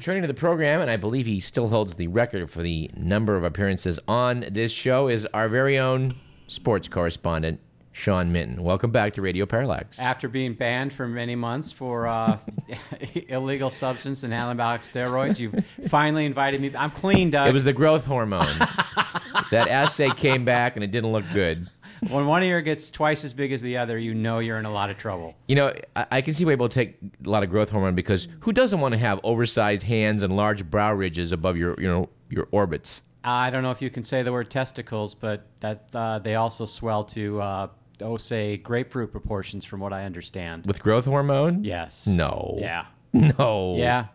returning to the program, and I believe he still holds the record for the number of appearances on this show, is our very own sports correspondent, Sean Minton. Welcome back to Radio Parallax. After being banned for many months for uh, illegal substance and anabolic steroids, you've finally invited me. I'm clean, Doug. It was the growth hormone. that assay came back, and it didn't look good. When one ear gets twice as big as the other, you know you're in a lot of trouble. You know, I, I can see why people take a lot of growth hormone because who doesn't want to have oversized hands and large brow ridges above your, you know, your orbits? I don't know if you can say the word testicles, but that uh, they also swell to, uh, oh, say grapefruit proportions, from what I understand. With growth hormone? Yes. No. Yeah. No. Yeah.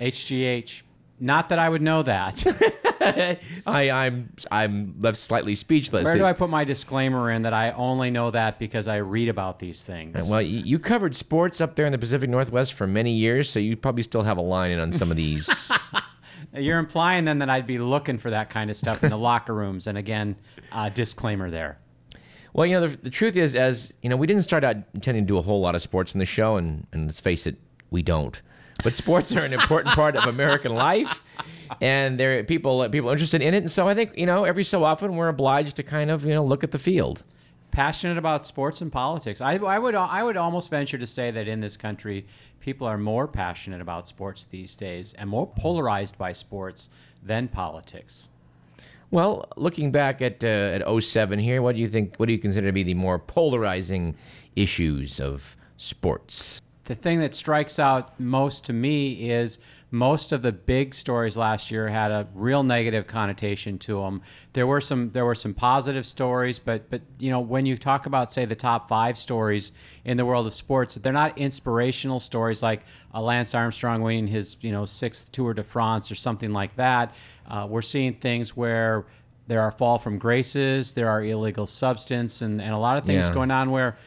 HGH. Not that I would know that. I, I'm I'm left slightly speechless. Where do I put my disclaimer in that I only know that because I read about these things? Well, you, you covered sports up there in the Pacific Northwest for many years, so you probably still have a line in on some of these. You're implying then that I'd be looking for that kind of stuff in the locker rooms. And again, uh, disclaimer there. well, you know, the, the truth is, as you know, we didn't start out intending to do a whole lot of sports in the show, and, and let's face it, we don't. But sports are an important part of American life, and there are people people are interested in it, and so I think you know, every so often we're obliged to kind of you know look at the field. Passionate about sports and politics. I, I would I would almost venture to say that in this country, people are more passionate about sports these days and more polarized by sports than politics. Well, looking back at uh, at 07 here, what do you think? What do you consider to be the more polarizing issues of sports? The thing that strikes out most to me is most of the big stories last year had a real negative connotation to them. There were some there were some positive stories, but but you know when you talk about say the top five stories in the world of sports, they're not inspirational stories like uh, Lance Armstrong winning his you know sixth Tour de France or something like that. Uh, we're seeing things where there are fall from graces, there are illegal substance, and, and a lot of things Yeah. going on where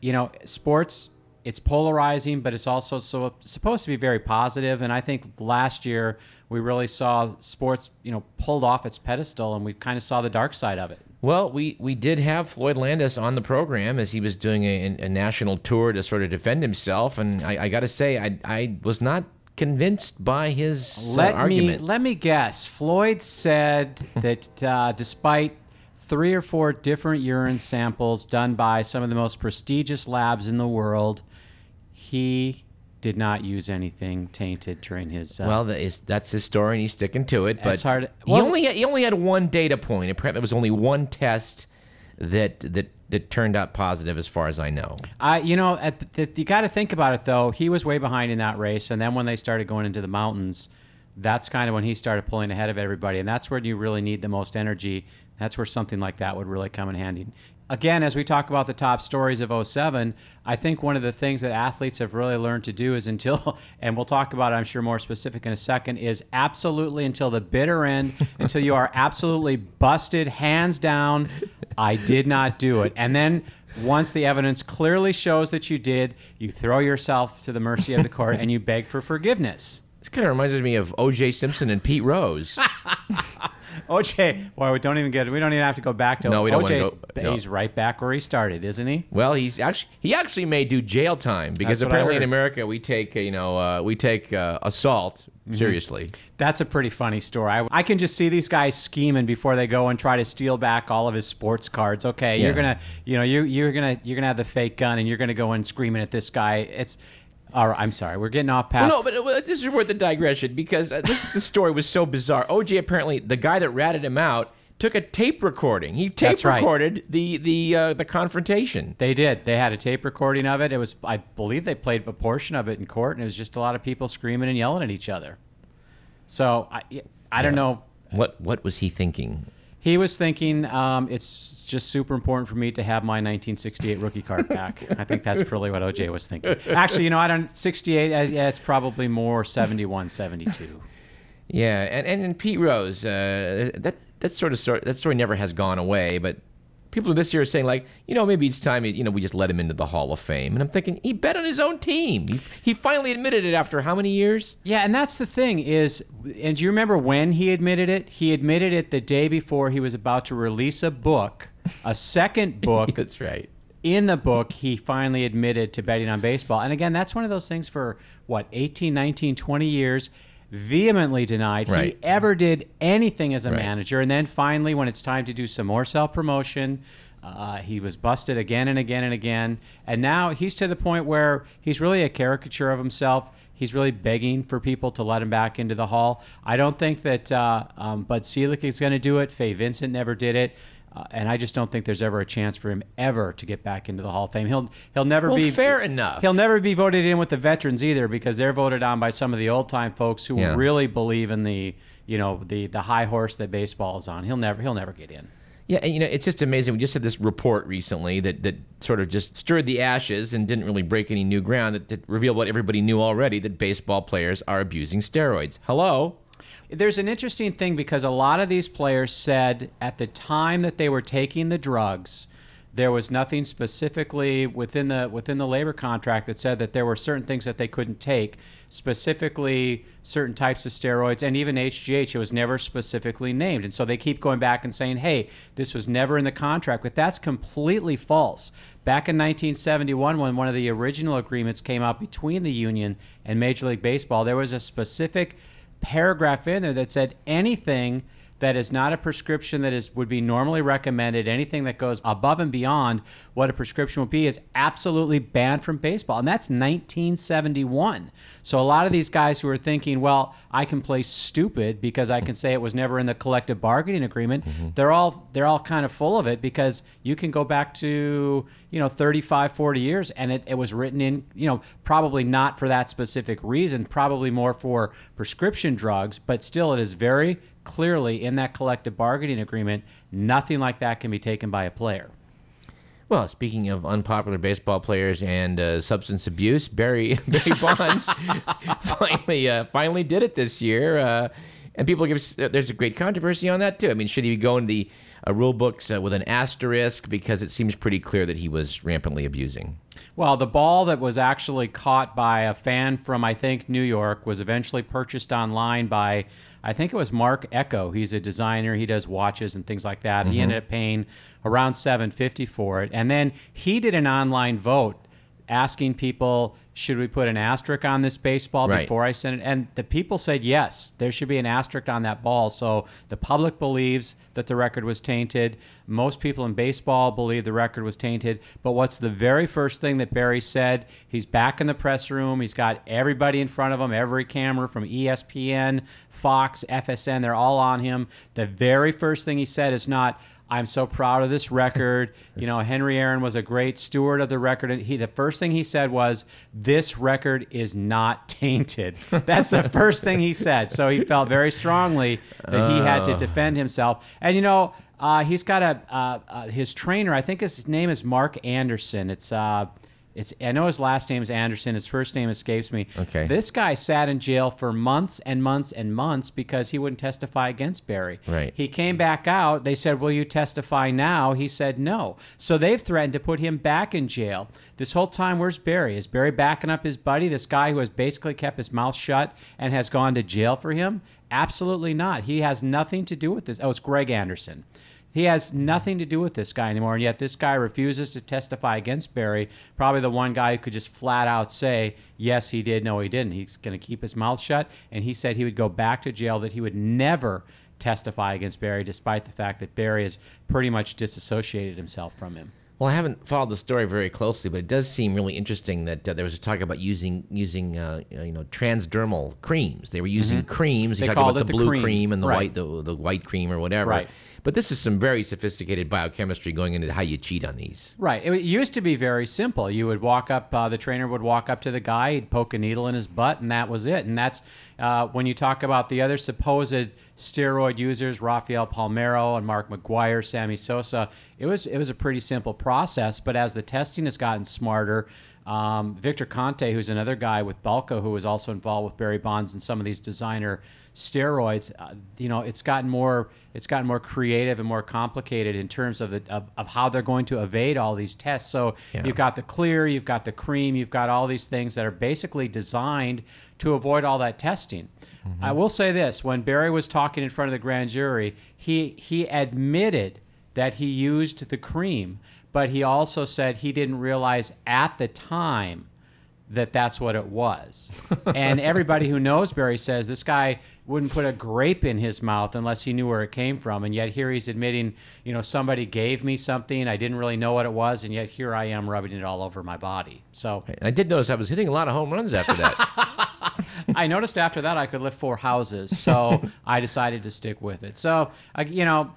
you know sports it's polarizing, but it's also so supposed to be very positive. And I think last year we really saw sports, you know, pulled off its pedestal, and we kind of saw the dark side of it. Well, we, we did have Floyd Landis on the program as he was doing a, a national tour to sort of defend himself, and I, I got to say, I, I was not convinced by his uh, Let argument. me let me guess. Floyd said that uh, despite three or four different urine samples done by some of the most prestigious labs in the world, he did not use anything tainted during his. Uh, well, that is, that's his story, and he's sticking to it. But That's hard- he only had, he only had one data point. Apparently, there was only one test that that that turned out positive, as far as I know. I, you know, at the, you got to think about it though. He was way behind in that race, and then when they started going into the mountains, that's kind of when he started pulling ahead of everybody, and that's where you really need the most energy. That's where something like that would really come in handy. Again, as we talk about the top stories of 07, I think one of the things that athletes have really learned to do is until, and we'll talk about it, I'm sure more specific in a second, is absolutely until the bitter end, until you are absolutely busted, hands down, I did not do it. And then once the evidence clearly shows that you did, you throw yourself to the mercy of the court and you beg for forgiveness. This kind of reminds me of O.J. Simpson and Pete Rose. OJ, boy, we don't even get we don't even have to go back to No, we don't OJ's go- no. he's right back where he started, isn't he? Well, he's actually he actually may do jail time because That's what I apparently in. America we take uh, you know uh, we take uh, assault Mm-hmm. seriously. That's a pretty funny story. I, I can just see these guys scheming before they go and try to steal back all of his sports cards. Okay, Yeah. you're gonna, you know, you you're gonna you're gonna have the fake gun and you're gonna go in screaming at this guy. It's, all right, I'm sorry, we're getting off path. No, but this is worth the digression because uh, this the story was so bizarre. OJ apparently the guy that ratted him out took a tape recording. He tape That's right. recorded the the uh, the confrontation. They did. They had a tape recording of it. It was, I believe, they played a portion of it in court, and it was just a lot of people screaming and yelling at each other. So I, I don't know. What what was he thinking? He was thinking, um, it's just super important for me to have my 1968 rookie card back. I think that's probably what OJ was thinking. Actually, you know, I don't 68. uh, Yeah, it's probably more 71, 72. Yeah, and and, and Pete Rose, uh, that that sort of story, that story never has gone away. But people this year are saying like, you know, maybe it's time you know we just let him into the Hall of Fame. And I'm thinking he bet on his own team. He, he finally admitted it after how many years? Yeah, and that's the thing is, and do you remember when he admitted it? He admitted it the day before he was about to release a book, a second book. That's right. in the book, he finally admitted to betting on baseball. And again, that's one of those things for what, 18, 19, 20 years. Vehemently denied Right. he ever did anything as a Right. manager. And then finally, when it's time to do some more self promotion, uh, he was busted again and again and again. And now he's to the point where he's really a caricature of himself. He's really begging for people to let him back into the hall. I don't think that uh, um, Bud Selig is going to do it. Fay Vincent never did it. Uh, and I just don't think there's ever a chance for him ever to get back into the Hall of Fame. He'll he'll never Well, be fair enough. He'll never be voted in with the veterans either because they're voted on by some of the old time folks who Yeah. really believe in the you know the the high horse that baseball is on. He'll never he'll never get in. Yeah, and you know, it's just amazing. We just had this report recently that, that sort of just stirred the ashes and didn't really break any new ground that, that revealed what everybody knew already that baseball players are abusing steroids. Hello? There's an interesting thing because a lot of these players said at the time that they were taking the drugs, there was nothing specifically within the within the labor contract that said that there were certain things that they couldn't take, specifically certain types of steroids and even HGH. It was never specifically named, and so they keep going back and saying, "Hey, this was never in the contract," but that's completely false. Back in 1971, when one of the original agreements came out between the union and Major League Baseball, there was a specific paragraph in there that said anything that is not a prescription that is would be normally recommended, anything that goes above and beyond what a prescription would be is absolutely banned from baseball. And that's 1971. So a lot of these guys who are thinking, well, I can play stupid because I can say it was never in the collective bargaining agreement, mm-hmm. they're all they're all kind of full of it because you can go back to, you know, 35, 40 years and it, it was written in, you know, probably not for that specific reason, probably more for prescription drugs, but still it is very clearly in that collective bargaining agreement, nothing like that can be taken by a player. Well, speaking of unpopular baseball players and uh, substance abuse, Barry Barry Bonds finally uh, finally did it this year, uh, and people give there's a great controversy on that too. I mean, should he be going to the uh, rule books uh, with an asterisk because it seems pretty clear that he was rampantly abusing? Well, the ball that was actually caught by a fan from, I think, New York was eventually purchased online by, I think it was Marc Ecko. He's a designer. He does watches and things like that. He mm-hmm. ended up paying around 750 for it. And then he did an online vote asking people, should we put an asterisk on this baseball Right. before I send it? And the people said yes, there should be an asterisk on that ball. So the public believes that the record was tainted. Most people in baseball believe the record was tainted. But what's the very first thing that Barry said? He's back in the press room. He's got everybody in front of him, every camera from ESPN, Fox, FSN, they're all on him. The very first thing he said is not, I'm so proud of this record. You know, Henry Aaron was a great steward of the record. And he, the first thing he said was, "This record is not tainted." That's the first thing he said. So he felt very strongly that he had to defend himself. And you know, uh, he's got a uh, uh, his trainer. I think his name is Mark Anderson. It's uh, it's I know his last name is Anderson. His first name escapes me. Okay. This guy sat in jail for months and months and months because he wouldn't testify against Barry. Right. He came back out. They said, Will you testify now? He said no. So they've threatened to put him back in jail. This whole time, where's Barry? Is Barry backing up his buddy, this guy who has basically kept his mouth shut and has gone to jail for him? Absolutely not. He has nothing to do with this. Oh, it's Greg Anderson. He has nothing to do with this guy anymore, and yet this guy refuses to testify against Barry. Probably the one guy who could just flat out say, yes, he did, no, he didn't. He's going to keep his mouth shut, and he said he would go back to jail, that he would never testify against Barry, despite the fact that Barry has pretty much disassociated himself from him. Well, I haven't followed the story very closely, but it does seem really interesting that uh, there was a talk about using using uh, you know transdermal creams. They were using creams. Mm-hmm. They You talk called about the it the blue cream. cream, and the Right. white the, the white cream or whatever. Right. But this is some very sophisticated biochemistry going into how you cheat on these. Right. It used to be very simple. You would walk up, uh, the trainer would walk up to the guy, he'd poke a needle in his butt, and that was it. And that's uh, when you talk about the other supposed steroid users, Rafael Palmeiro and Mark McGwire, Sammy Sosa. It was it was a pretty simple process, but as the testing has gotten smarter. Um, Victor Conte, who's another guy with Balco, who was also involved with Barry Bonds and some of these designer steroids, uh, you know, it's gotten more it's gotten more creative and more complicated in terms of the of, of how they're going to evade all these tests. So Yeah. you've got the clear, you've got the cream, you've got all these things that are basically designed to avoid all that testing. I will say this: when Barry was talking in front of the grand jury, he he admitted that he used the cream, but he also said he didn't realize at the time that that's what it was. and everybody who knows Barry says this guy wouldn't put a grape in his mouth unless he knew where it came from. And yet here he's admitting, you know, somebody gave me something. I didn't really know what it was. And yet here I am rubbing it all over my body. So I did notice I was hitting a lot of home runs after that. I noticed after that I could lift four houses. So I decided to stick with it. So, uh, you know,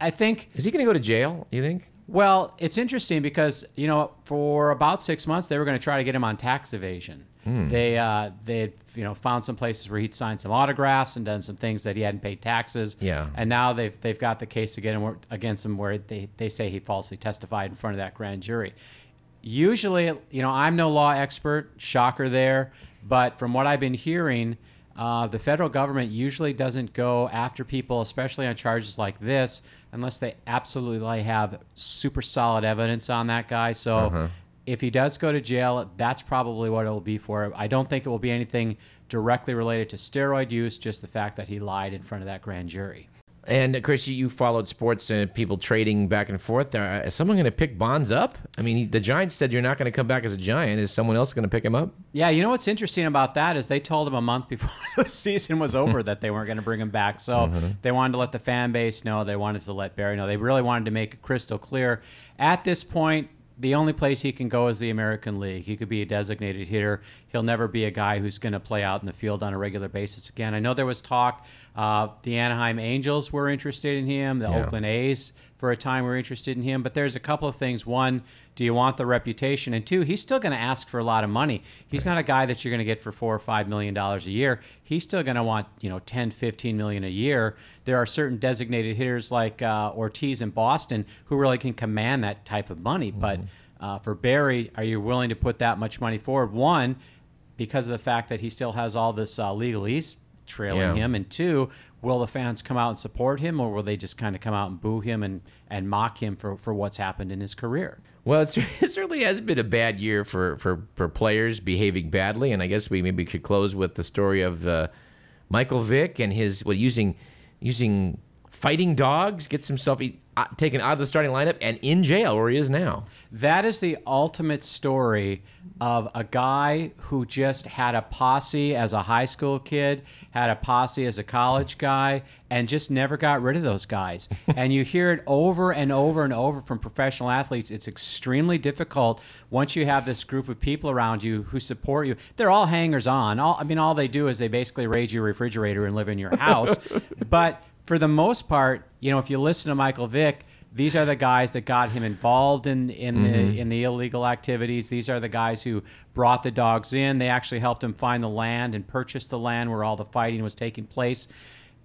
I think Is he going to go to jail, you think? Well, it's interesting because you know for about six months they were going to try to get him on tax evasion. They uh, they you know found some places where he'd signed some autographs and done some things that he hadn't paid taxes. Yeah. And now they've they've got the case again against him where they they say he falsely testified in front of that grand jury. Usually, you know, I'm no law expert. Shocker there, but from what I've been hearing. Uh, the federal government usually doesn't go after people, especially on charges like this, unless they absolutely have super solid evidence on that guy. So if he does go to jail, that's probably what it'll be for. I don't think it will be anything directly related to steroid use, just the fact that he lied in front of that grand jury. And uh, Chris, you, you followed sports and people trading back and forth. Uh, is someone going to pick Bonds up? I mean, he, the Giants said you're not going to come back as a Giant. Is someone else going to pick him up? Yeah, you know what's interesting about that is they told him a month before the season was over that they weren't going to bring him back. So they wanted to let the fan base know. They wanted to let Barry know. They really wanted to make it crystal clear. At this point, the only place he can go is the American League. He could be a designated hitter. He'll never be a guy who's going to play out in the field on a regular basis again. I know there was talk. Uh, the Anaheim Angels were interested in him. The Yeah. Oakland A's for a time we were interested in him. But there's a couple of things. One, do you want the reputation? And two, he's still going to ask for a lot of money. He's not a guy that you're going to get for four or five million dollars a year. He's still going to want you know 10, 15 million a year. There are certain designated hitters like uh, Ortiz in Boston who really can command that type of money. But uh, for Barry, are you willing to put that much money forward? One, because of the fact that he still has all this uh, legalese trailing Yeah. him, and two, will the fans come out and support him, or will they just kind of come out and boo him and, and mock him for, for what's happened in his career? Well, it's, it certainly has been a bad year for, for, for players behaving badly, and I guess we maybe could close with the story of uh, Michael Vick and his well using using fighting dogs gets himself uh, taken out of the starting lineup and in jail where he is now. That is the ultimate story of a guy who just had a posse as a high school kid, had a posse as a college guy, and just never got rid of those guys. and you hear it over and over and over from professional athletes. It's extremely difficult once you have this group of people around you who support you. They're all hangers on. All, I mean, all they do is they basically raid your refrigerator and live in your house. but for the most part, you know, if you listen to Michael Vick, these are the guys that got him involved in in the mm-hmm. in the illegal activities. These are the guys who brought the dogs in. They actually helped him find the land and purchase the land where all the fighting was taking place.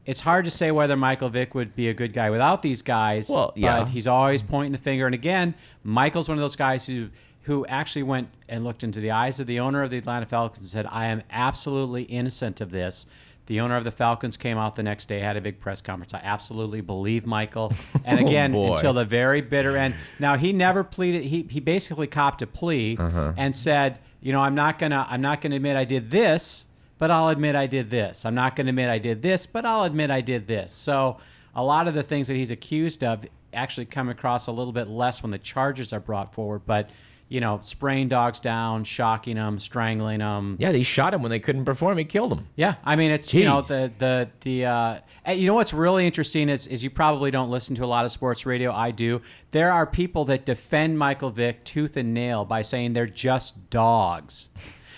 It's hard to say whether Michael Vick would be a good guy without these guys. Well, yeah. But he's always pointing the finger. And again, Michael's one of those guys who who actually went and looked into the eyes of the owner of the Atlanta Falcons and said, "I am absolutely innocent of this." The owner of the Falcons came out the next day, had a big press conference. I absolutely believe Michael. And oh, again, boy. until the very bitter end. Now he never pleaded. He he basically copped a plea uh-huh. and said, you know, I'm not gonna I'm not gonna admit I did this, but I'll admit I did this. I'm not gonna admit I did this, but I'll admit I did this. So a lot of the things that he's accused of actually come across a little bit less when the charges are brought forward. But you know, spraying dogs down, shocking them, strangling them. Yeah, they shot him when they couldn't perform. He killed him. Yeah, I mean it's you know the the the uh, you know what's really interesting is is you probably don't listen to a lot of sports radio. I do. There are people that defend Michael Vick tooth and nail by saying they're just dogs.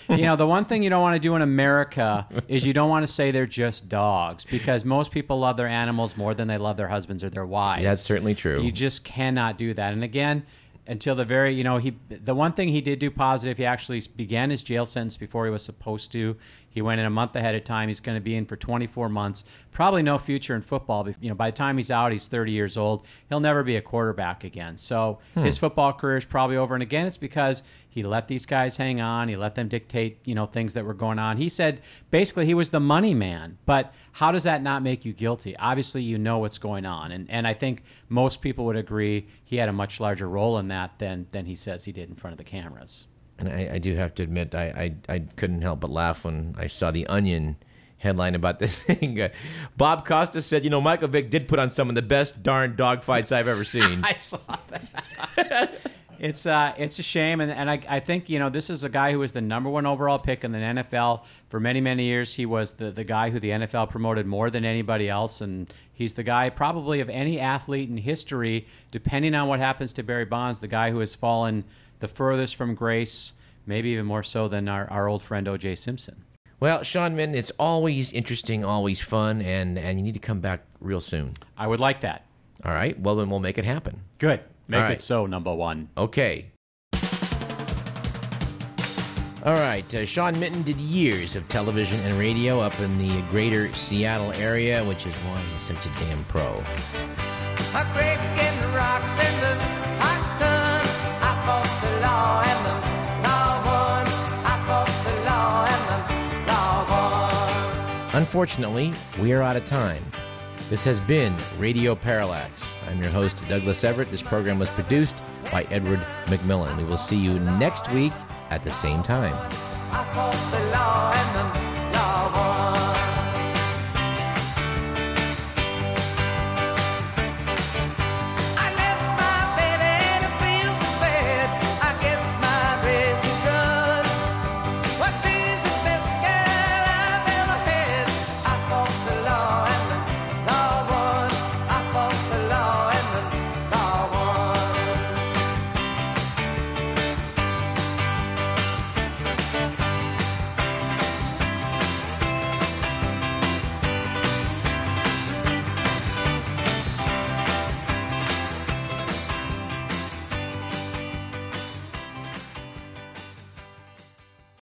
you know the one thing you don't want to do in America is you don't want to say they're just dogs because most people love their animals more than they love their husbands or their wives. That's certainly true. You just cannot do that. And again, until the very, you know, he the one thing he did do positive, he actually began his jail sentence before he was supposed to. He went in a month ahead of time. He's going to be in for 24 months. Probably no future in football. You know, by the time he's out, he's 30 years old. He'll never be a quarterback again. So hmm. his football career is probably over. And again, it's because he let these guys hang on. He let them dictate, you know, things that were going on. He said basically he was the money man. But how does that not make you guilty? Obviously, you know what's going on, and and I think most people would agree he had a much larger role in that than than he says he did in front of the cameras. And I, I do have to admit, I, I, I couldn't help but laugh when I saw the Onion headline about this thing. Bob Costas said, you know, Michael Vick did put on some of the best darn dog fights I've ever seen. I saw that. it's uh, it's a shame, and, and I, I think you know this is a guy who was the number one overall pick in the NFL for many many years. He was the the guy who the NFL promoted more than anybody else, and he's the guy probably of any athlete in history, depending on what happens to Barry Bonds, the guy who has fallen the furthest from grace, maybe even more so than our, our old friend O.J. Simpson. Well, Sean Minton, it's always interesting, always fun, and and you need to come back real soon. I would like that. All right. Well, then we'll make it happen. Good. Make All right. it so, number one. Okay. All right. Uh, Sean Minton did years of television and radio up in the greater Seattle area, which is why he's such a damn pro. A great big rocks in the hot sun. I fought the law and the law won. I fought the law and the law won. Unfortunately, we are out of time. This has been Radio Parallax. I'm your host, Douglas Everett. This program was produced by Edward McMillan. We will see you next week at the same time.